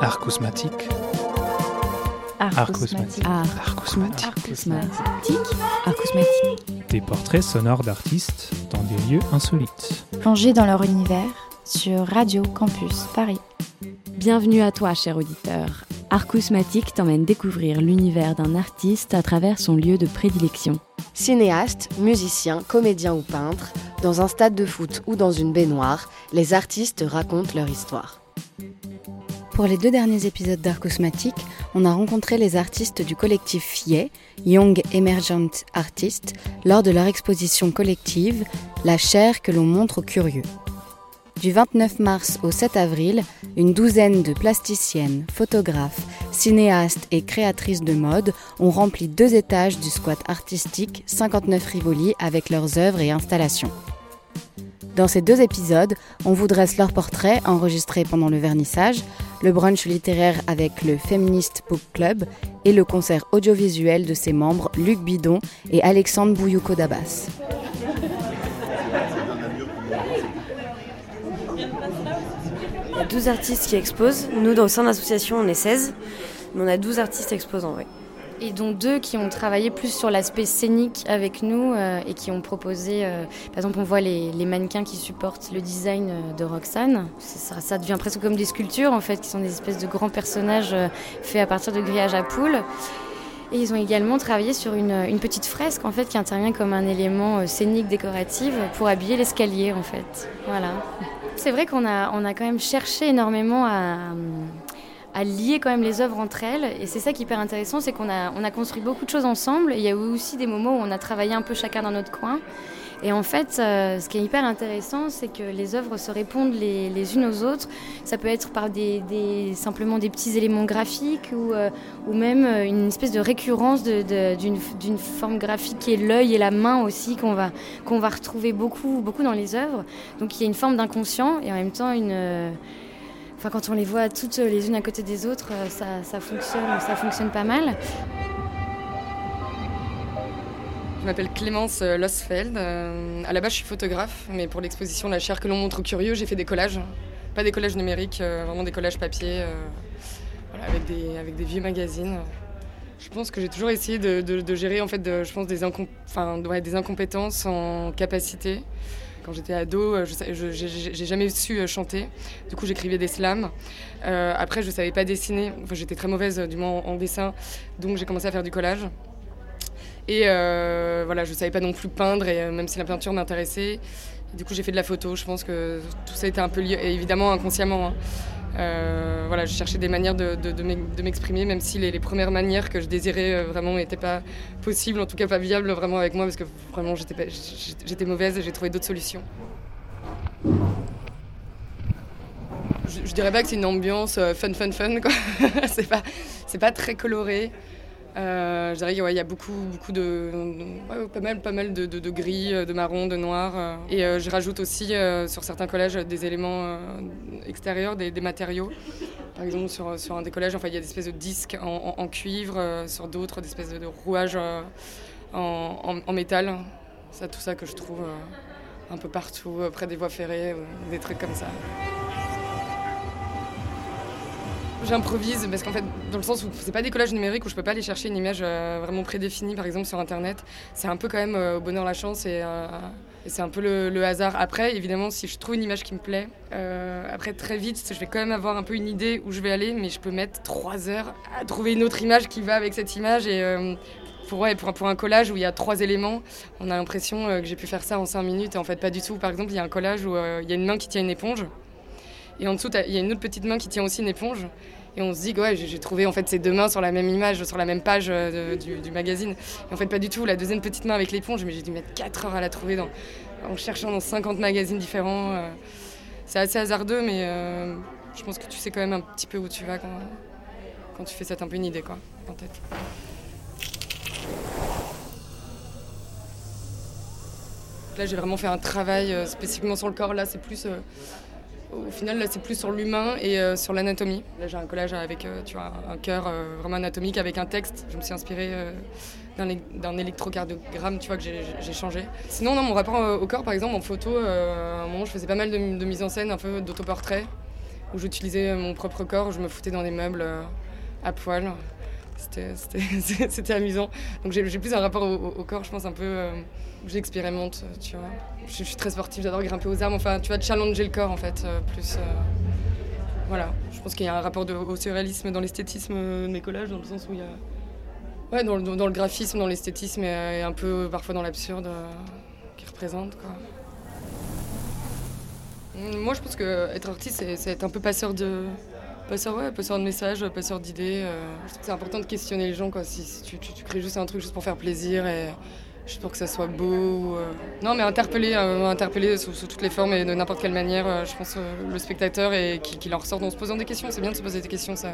Arcousmatique. Arcousmatique. Arcousmatique. Arcousmatique. Des portraits sonores d'artistes dans des lieux insolites. Plongés dans leur univers sur Radio Campus Paris. Bienvenue à toi, cher auditeur. Arcousmatique t'emmène découvrir l'univers d'un artiste à travers son lieu de prédilection. Cinéaste, musicien, comédien ou peintre, dans un stade de foot ou dans une baignoire, les artistes racontent leur histoire. Pour les deux derniers épisodes d'Arcousmatique, on a rencontré les artistes du collectif FIE, Young Emergent Artists, lors de leur exposition collective La chair que l'on montre aux curieux. Du 29 mars au 7 avril, une douzaine de plasticiennes, photographes, cinéastes et créatrices de mode ont rempli deux étages du squat artistique 59 Rivoli avec leurs œuvres et installations. Dans ces deux épisodes, on vous dresse leurs portraits enregistrés pendant le vernissage, le brunch littéraire avec le Feminist Book Club et le concert audiovisuel de ses membres Luc Bidon et Alexandre Bouyouko Dabas. Il y a 12 artistes qui exposent. Nous, au sein de l'association, on est 16, mais on a 12 artistes exposants, oui. Et dont deux qui ont travaillé plus sur l'aspect scénique avec nous euh, et qui ont proposé, euh, par exemple on voit les, mannequins qui supportent le design euh, de Roxane. Ça, devient presque comme des sculptures en fait, qui sont des espèces de grands personnages faits à partir de grillages à poules. Et ils ont également travaillé sur une, petite fresque en fait qui intervient comme un élément scénique décoratif pour habiller l'escalier en fait. Voilà. C'est vrai qu'on a, on a quand même cherché énormément à lier quand même les œuvres entre elles. Et c'est ça qui est hyper intéressant, c'est qu'on a, on a construit beaucoup de choses ensemble. il y a eu aussi des moments où on a travaillé un peu chacun dans notre coin. Et en fait, euh, ce qui est hyper intéressant, c'est que les œuvres se répondent les, les unes aux autres. Ça peut être par des, des simplement des petits éléments graphiques ou, euh, ou même une espèce de récurrence d'une forme graphique qui est l'œil et la main aussi qu'on va, qu'on va retrouver beaucoup, beaucoup dans les œuvres. Donc il y a une forme d'inconscient et en même temps une... Euh, Enfin, quand on les voit toutes les unes à côté des autres, ça, ça fonctionne, ça fonctionne pas mal. Je m'appelle Clémence Losfeld. À la base, je suis photographe, mais pour l'exposition La chair que l'on montre aux curieux, j'ai fait des collages. Pas des collages numériques, vraiment des collages papier, avec, des, vieux magazines. Je pense que j'ai toujours essayé de, gérer en fait, je pense, des, des incompétences en capacité. Quand j'étais ado, je j'ai jamais su chanter. Du coup, j'écrivais des slams. Euh, après, je savais pas dessiner. Enfin, j'étais très mauvaise, du moins en, dessin. Donc, j'ai commencé à faire du collage. Et euh, voilà, je savais pas non plus peindre, et même si la peinture m'intéressait. Du coup, j'ai fait de la photo. Je pense que tout ça était un peu lié, évidemment inconsciemment. Hein. Euh, voilà, je cherchais des manières de, m'exprimer, même si les, premières manières que je désirais euh, vraiment n'étaient pas possibles, en tout cas pas viables vraiment avec moi, parce que vraiment j'étais mauvaise et j'ai trouvé d'autres solutions. Je, dirais pas que c'est une ambiance euh, fun, fun, fun, c'est pas, pas très coloré. Euh, je dirais qu'il y a beaucoup, beaucoup de, pas mal, pas mal de, gris, de marron, de noir. Et euh, je rajoute aussi euh, sur certains collages des éléments euh, extérieurs, des, matériaux. Par exemple, sur, un des collages, enfin, il y a des espèces de disques en, cuivre, euh, sur d'autres, des espèces de, rouages euh, en, en, métal. C'est tout ça que je trouve euh, un peu partout, près des voies ferrées, des trucs comme ça. J'improvise parce qu'en fait, dans le sens où c'est pas des collages numériques où je peux pas aller chercher une image euh, vraiment prédéfinie, par exemple sur internet. C'est un peu quand même euh, au bonheur la chance et, euh, c'est un peu le, hasard. Après, évidemment, si je trouve une image qui me plaît, après très vite, je vais quand même avoir un peu une idée où je vais aller, mais je peux mettre trois heures à trouver une autre image qui va avec cette image et pour, ouais, pour, pour, un collage où il y a trois éléments, on a l'impression que j'ai pu faire ça en cinq minutes et en fait pas du tout. Par exemple, il y a un collage où il y a une main qui tient une éponge. Et en dessous, il y a une autre petite main qui tient aussi une éponge. Et on se dit que ouais, j'ai trouvé en fait ces deux mains sur la même image, sur la même page de, du, magazine. Et en fait, pas du tout. La deuxième petite main avec l'éponge, mais j'ai dû mettre 4 heures à la trouver en cherchant dans 50 magazines différents. Euh, c'est assez hasardeux, mais euh, je pense que tu sais quand même un petit peu où tu vas quand, tu fais ça. un peu une idée quoi, en tête. Là, j'ai vraiment fait un travail euh, spécifiquement sur le corps. Là, c'est plus au final, là, c'est plus sur l'humain et euh, sur l'anatomie. Là, j'ai un collage avec euh, un cœur euh, vraiment anatomique avec un texte. Je me suis inspirée d'un électrocardiogramme tu vois, que j'ai changé. Sinon, non, mon rapport au corps, par exemple, en photo, à un moment, je faisais pas mal de, de mise en scène, un peu d'autoportrait, où j'utilisais mon propre corps, où je me foutais dans des meubles à poil. C'était amusant. Donc j'ai plus un rapport au, corps, je pense, un peu. J'expérimente, tu vois. Je, suis très sportive, j'adore grimper aux armes. Enfin, tu vas challenger le corps, en fait, plus. voilà. Je pense qu'il y a un rapport au surréalisme dans l'esthétisme de mes collages, dans le sens où il y a Ouais, dans, le graphisme, dans l'esthétisme et, un peu parfois dans l'absurde euh, qui représente. Quoi. Moi, je pense que être artiste, c'est être un peu passeur de, passeur, ouais, de messages, passeur d'idées. Euh. c'est important de questionner les gens. Quoi. Si, tu, crées juste un truc juste pour faire plaisir et juste pour que ça soit beau. Euh. Non, mais interpeller, interpeller sous, toutes les formes et de n'importe quelle manière, je pense, le spectateur et qui, qui en ressort en se posant des questions. C'est bien de se poser des questions. Ça,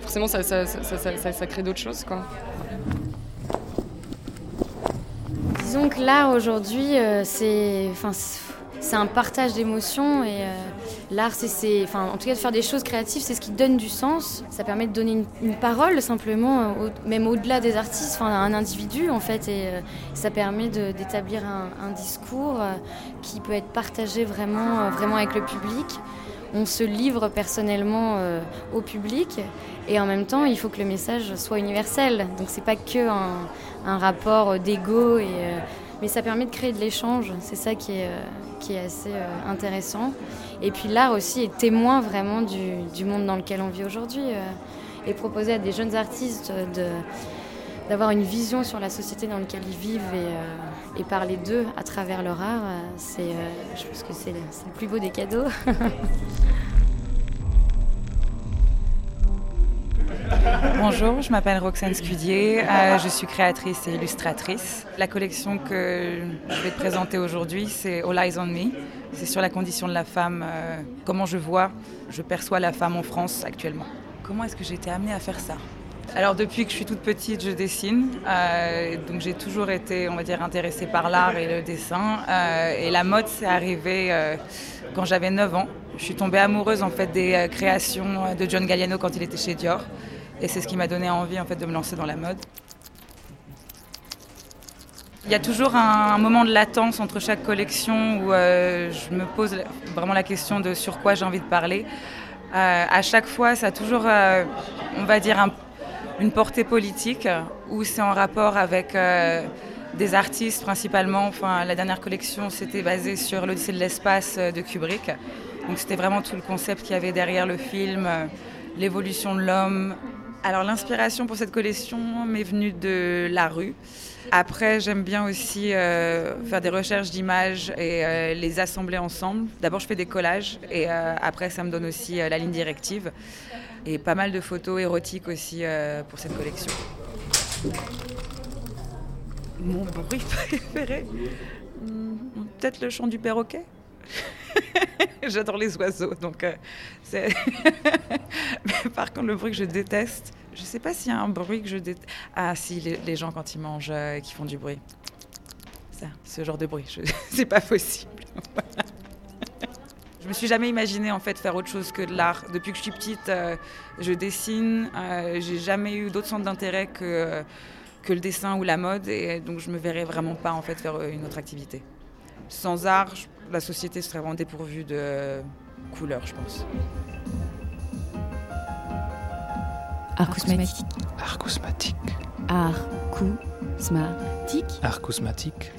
forcément ça, crée d'autres choses. Quoi. Disons que l'art aujourd'hui, euh, c'est, un partage d'émotions et euh, l'art, c'est, enfin, en tout cas de faire des choses créatives, c'est ce qui donne du sens. Ça permet de donner une, parole simplement, euh, même au-delà des artistes, à un individu en fait, et ça permet d'établir un, discours qui peut être partagé vraiment, avec le public on se livre personnellement euh, au public et en même temps il faut que le message soit universel. Donc c'est pas que un, rapport d'ego, et, euh, mais ça permet de créer de l'échange. C'est ça qui est, euh, qui est assez intéressant. Et puis l'art aussi est témoin vraiment du, monde dans lequel on vit aujourd'hui et proposer à des jeunes artistes d'avoir une vision sur la société dans laquelle ils vivent et, et parler d'eux à travers leur art, c'est, je pense que c'est, le plus beau des cadeaux. Bonjour, je m'appelle Roxane Scudier, euh, je suis créatrice et illustratrice. La collection que je vais te présenter aujourd'hui, c'est All Eyes on Me. C'est sur la condition de la femme, euh, comment je vois, je perçois la femme en France actuellement. Comment est-ce que j'ai été amenée à faire ça? Alors depuis que je suis toute petite, je dessine. Euh, donc j'ai toujours été, on va dire, intéressée par l'art et le dessin. Et la mode, c'est arrivé quand j'avais 9 ans. Je suis tombée amoureuse en fait des créations de John Galliano quand il était chez Dior. Et c'est ce qui m'a donné envie en fait de me lancer dans la mode. Il y a toujours un, moment de latence entre chaque collection où je me pose vraiment la question de sur quoi j'ai envie de parler. à chaque fois, ça a toujours, on va dire, un une portée politique ou c'est en rapport avec euh, des artistes principalement. Enfin, la dernière collection s'était basée sur l'Odyssée de l'espace euh, de Kubrick. Donc c'était vraiment tout le concept qu'il y avait derrière le film, euh, l'évolution de l'homme. Alors l'inspiration pour cette collection m'est venue de la rue. Après, j'aime bien aussi faire des recherches d'images et les assembler ensemble. D'abord, je fais des collages et après, ça me donne aussi la ligne directive et pas mal de photos érotiques aussi euh, pour cette collection. Mon bruit préféré? Hmm, Peut-être le chant du perroquet? J'adore les oiseaux, donc euh, par contre, le bruit que je déteste, je sais pas s'il y a un bruit que je déteste. Ah, si, les, gens quand ils mangent, euh, qui font du bruit. Ça, ce genre de bruit, c'est pas possible. Je me suis jamais imaginé en fait faire autre chose que de l'art. Depuis que je suis petite, euh, je dessine. Euh, j'ai jamais eu d'autres centres d'intérêt que, que le dessin ou la mode, et donc je me verrais vraiment pas en fait faire une autre activité. Sans art, la société serait vraiment dépourvue de couleurs, je pense. Art cosmétique. Art cosmétique. Art cosmétique. Art cosmétique.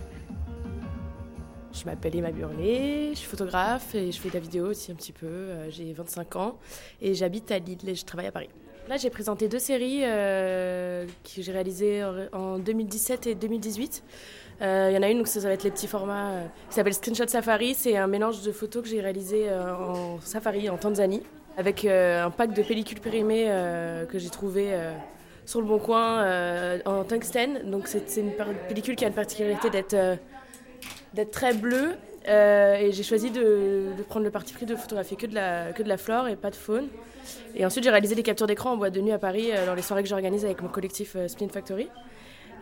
Je m'appelle Emma Burlet, je suis photographe et je fais de la vidéo aussi un petit peu. Euh, j'ai 25 ans et j'habite à Lille et je travaille à Paris. Là, j'ai présenté deux séries euh, que j'ai réalisées en 2017 et 2018. Euh, il y en a une, donc ça, va être les petits formats, qui s'appelle Screenshot Safari. C'est un mélange de photos que j'ai réalisé en safari en Tanzanie, avec un pack de pellicules périmées que j'ai trouvé sur le bon coin en tungstène. Donc c'est une pellicule qui a une particularité d'être très bleu. Euh, et j'ai choisi de, prendre le parti pris de photographier que de, la, flore et pas de faune. Et ensuite, j'ai réalisé des captures d'écran en boîte de nuit à Paris euh, dans les soirées que j'organise avec mon collectif euh, Spin Factory.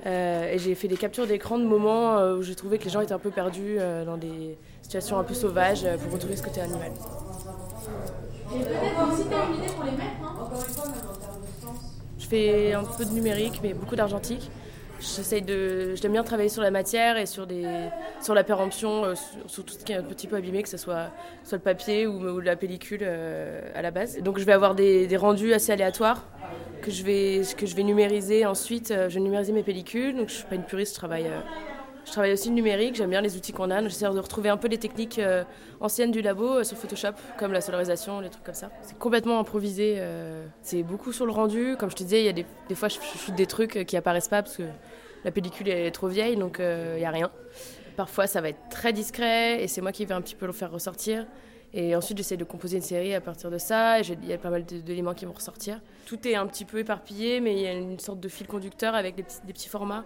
Et j'ai fait des captures d'écran de moments où j'ai trouvé que les gens étaient un peu perdus dans des situations un peu sauvages pour retrouver ce côté animal. Et peut-être aussi une idée pour les mettre, hein. Je fais un peu de numérique, mais beaucoup d'argentique. J'essaye de, j'aime bien travailler sur la matière et sur des, sur la péremption, euh, sur, tout ce qui est un petit peu abîmé, que ce soit, soit le papier ou, la pellicule euh, à la base. Donc je vais avoir des, des, rendus assez aléatoires que je vais, que je vais numériser ensuite. Euh, je vais numériser mes pellicules, donc je suis pas une puriste, je travaille je travaille aussi le numérique, j'aime bien les outils qu'on a. J'essaie de retrouver un peu les techniques euh, anciennes du labo euh, sur Photoshop, comme la solarisation, les trucs comme ça. C'est complètement improvisé. Euh, c'est beaucoup sur le rendu. Comme je te disais, il y a des, fois, je shoot des trucs qui apparaissent pas parce que la pellicule est trop vieille, donc il n'y a rien. Parfois, ça va être très discret et c'est moi qui vais un petit peu le faire ressortir. Et ensuite, j'essaie de composer une série à partir de ça. Il y a pas mal d'éléments qui vont ressortir. Tout est un petit peu éparpillé, mais il y a une sorte de fil conducteur avec des petits, des petits formats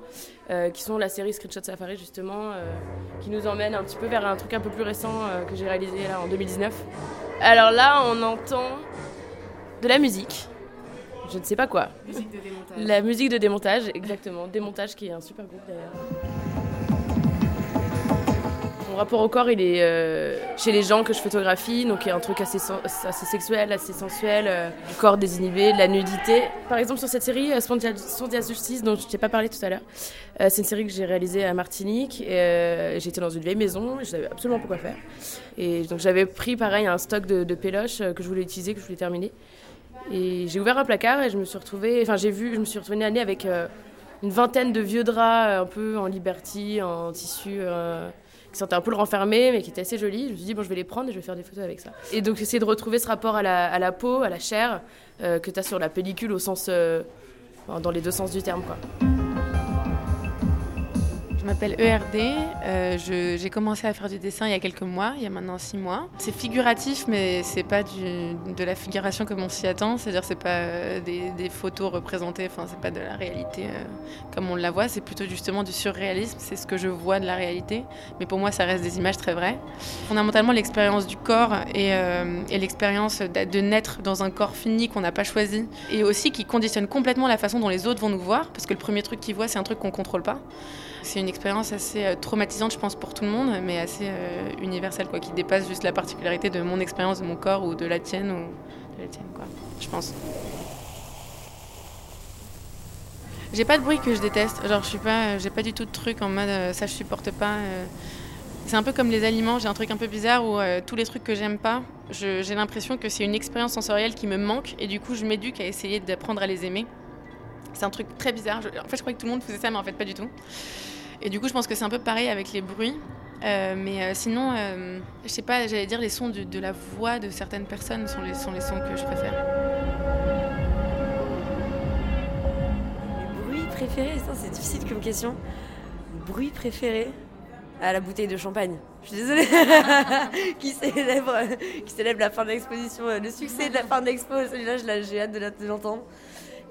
euh, qui sont la série Screenshot Safari, justement, euh, qui nous emmène un petit peu vers un truc un peu plus récent euh, que j'ai réalisé là en 2019. Alors là, on entend de la musique. Je ne sais pas quoi. Musique de démontage. La musique de démontage, exactement. Démontage qui est un super groupe d'ailleurs. Mon rapport au corps, il est euh, chez les gens que je photographie, donc il y a un truc assez, assez sexuel, assez sensuel, euh, du corps désinhibé, de la nudité. Par exemple, sur cette série, euh, Spondia Justice, dont je t'ai pas parlé tout à l'heure, c'est une série que j'ai réalisée à Martinique. J'étais dans une vieille maison, je savais absolument pas quoi faire. Et donc j'avais pris pareil un stock de, de péloches que je voulais utiliser, que je voulais terminer. Et j'ai ouvert un placard et je me suis retrouvée, enfin j'ai vu, je me suis retrouvée année avec une vingtaine de vieux draps un peu en liberty, en tissu qui sentait un peu le renfermé, mais qui était assez joli. Je me suis dit, bon, je vais les prendre et je vais faire des photos avec ça. Et donc, essayer de retrouver ce rapport à la, à la peau, à la chair, euh, que tu as sur la pellicule au sens. Euh, dans les deux sens du terme, quoi. Je m'appelle ERD. Euh, j'ai commencé à faire du dessin il y a quelques mois, il y a maintenant six mois. C'est figuratif, mais c'est pas de la figuration comme on s'y attend. C'est-à-dire, c'est pas euh, des, photos représentées. Enfin, c'est pas de la réalité euh, comme on la voit. C'est plutôt justement du surréalisme. C'est ce que je vois de la réalité. Mais pour moi, ça reste des images très vraies. Fondamentalement, l'expérience du corps et, l'expérience de naître dans un corps fini qu'on n'a pas choisi, et aussi qui conditionne complètement la façon dont les autres vont nous voir, parce que le premier truc qu'ils voient, c'est un truc qu'on contrôle pas. Expérience assez euh, traumatisante, je pense, pour tout le monde, mais assez euh, universelle, quoi, qui dépasse juste la particularité de mon expérience, de mon corps ou de la tienne, ou de la tienne, quoi, je pense. J'ai pas de bruit que je déteste. Genre, je suis pas, j'ai pas du tout de truc en mode euh, ça je supporte pas. C'est un peu comme les aliments. J'ai un truc un peu bizarre où tous les trucs que j'aime pas, j'ai l'impression que c'est une expérience sensorielle qui me manque et du coup je m'éduque à essayer d'apprendre à les aimer. C'est un truc très bizarre. en fait, je croyais que tout le monde faisait ça, mais en fait, pas du tout. Et du coup, je pense que c'est un peu pareil avec les bruits. Euh, mais euh, sinon, euh, je sais pas, j'allais dire les sons de, la voix de certaines personnes sont les, sont les sons que je préfère. Les bruits préférés, c'est difficile comme question. Bruit préféré à la bouteille de champagne. Je suis désolée. qui, célèbre, qui célèbre la fin de l'exposition, le succès de la fin de l'expo. Celui-là, j'ai hâte de l'entendre.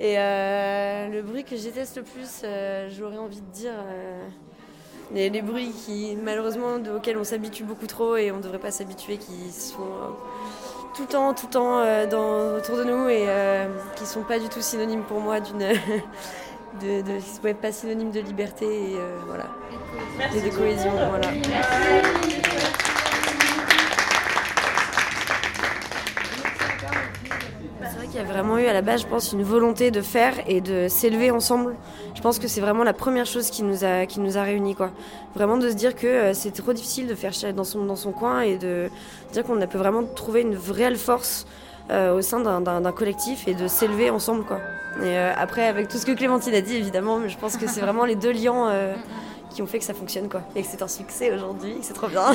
Et euh, le bruit que je déteste le plus, euh, j'aurais envie de dire euh, les, bruits qui, malheureusement, auxquels on s'habitue beaucoup trop et on ne devrait pas s'habituer, qui sont tout le temps, tout le temps dans, autour de nous et qui ne sont pas du tout synonymes pour moi d'une. de, de, pas synonymes de liberté et voilà. Et de cohésion, voilà. Il y a vraiment eu à la base, je pense, une volonté de faire et de s'élever ensemble. Je pense que c'est vraiment la première chose qui nous a, qui nous a réunis. Quoi. Vraiment de se dire que euh, c'est trop difficile de faire dans son, dans son coin et de dire qu'on peut vraiment trouver une réelle force euh, au sein d'un collectif et de s'élever ensemble. Quoi. Et euh, après, avec tout ce que Clémentine a dit, évidemment, mais je pense que c'est vraiment les deux liants qui ont fait que ça fonctionne quoi. Et que c'est un succès aujourd'hui, c'est trop bien.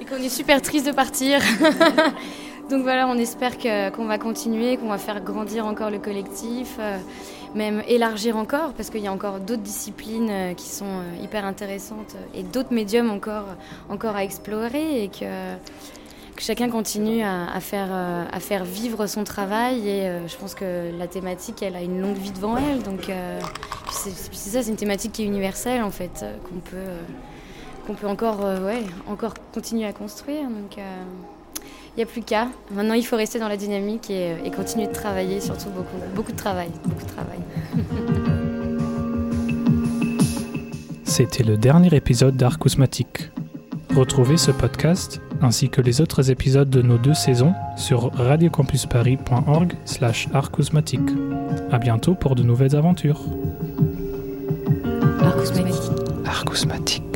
et qu'on est super triste de partir. Donc voilà, on espère qu'on va continuer, qu'on va faire grandir encore le collectif, euh, même élargir encore, parce qu'il y a encore d'autres disciplines euh, qui sont euh, hyper intéressantes et d'autres médiums encore, encore à explorer et que, chacun continue à, faire, vivre son travail. Et je pense que la thématique, elle a une longue vie devant elle. Donc c'est ça, c'est une thématique qui est universelle en fait, qu'on peut, qu'on peut encore, ouais, encore continuer à construire. Donc, n'y a plus qu'à. Maintenant, il faut rester dans la dynamique et, continuer de travailler, surtout beaucoup, beaucoup de travail, beaucoup de travail. C'était le dernier épisode d'Art Cosmatique. Retrouvez ce podcast ainsi que les autres épisodes de nos deux saisons sur radiocampusparis.org slash À bientôt pour de nouvelles aventures. Arcousmatique. Arcousmatique.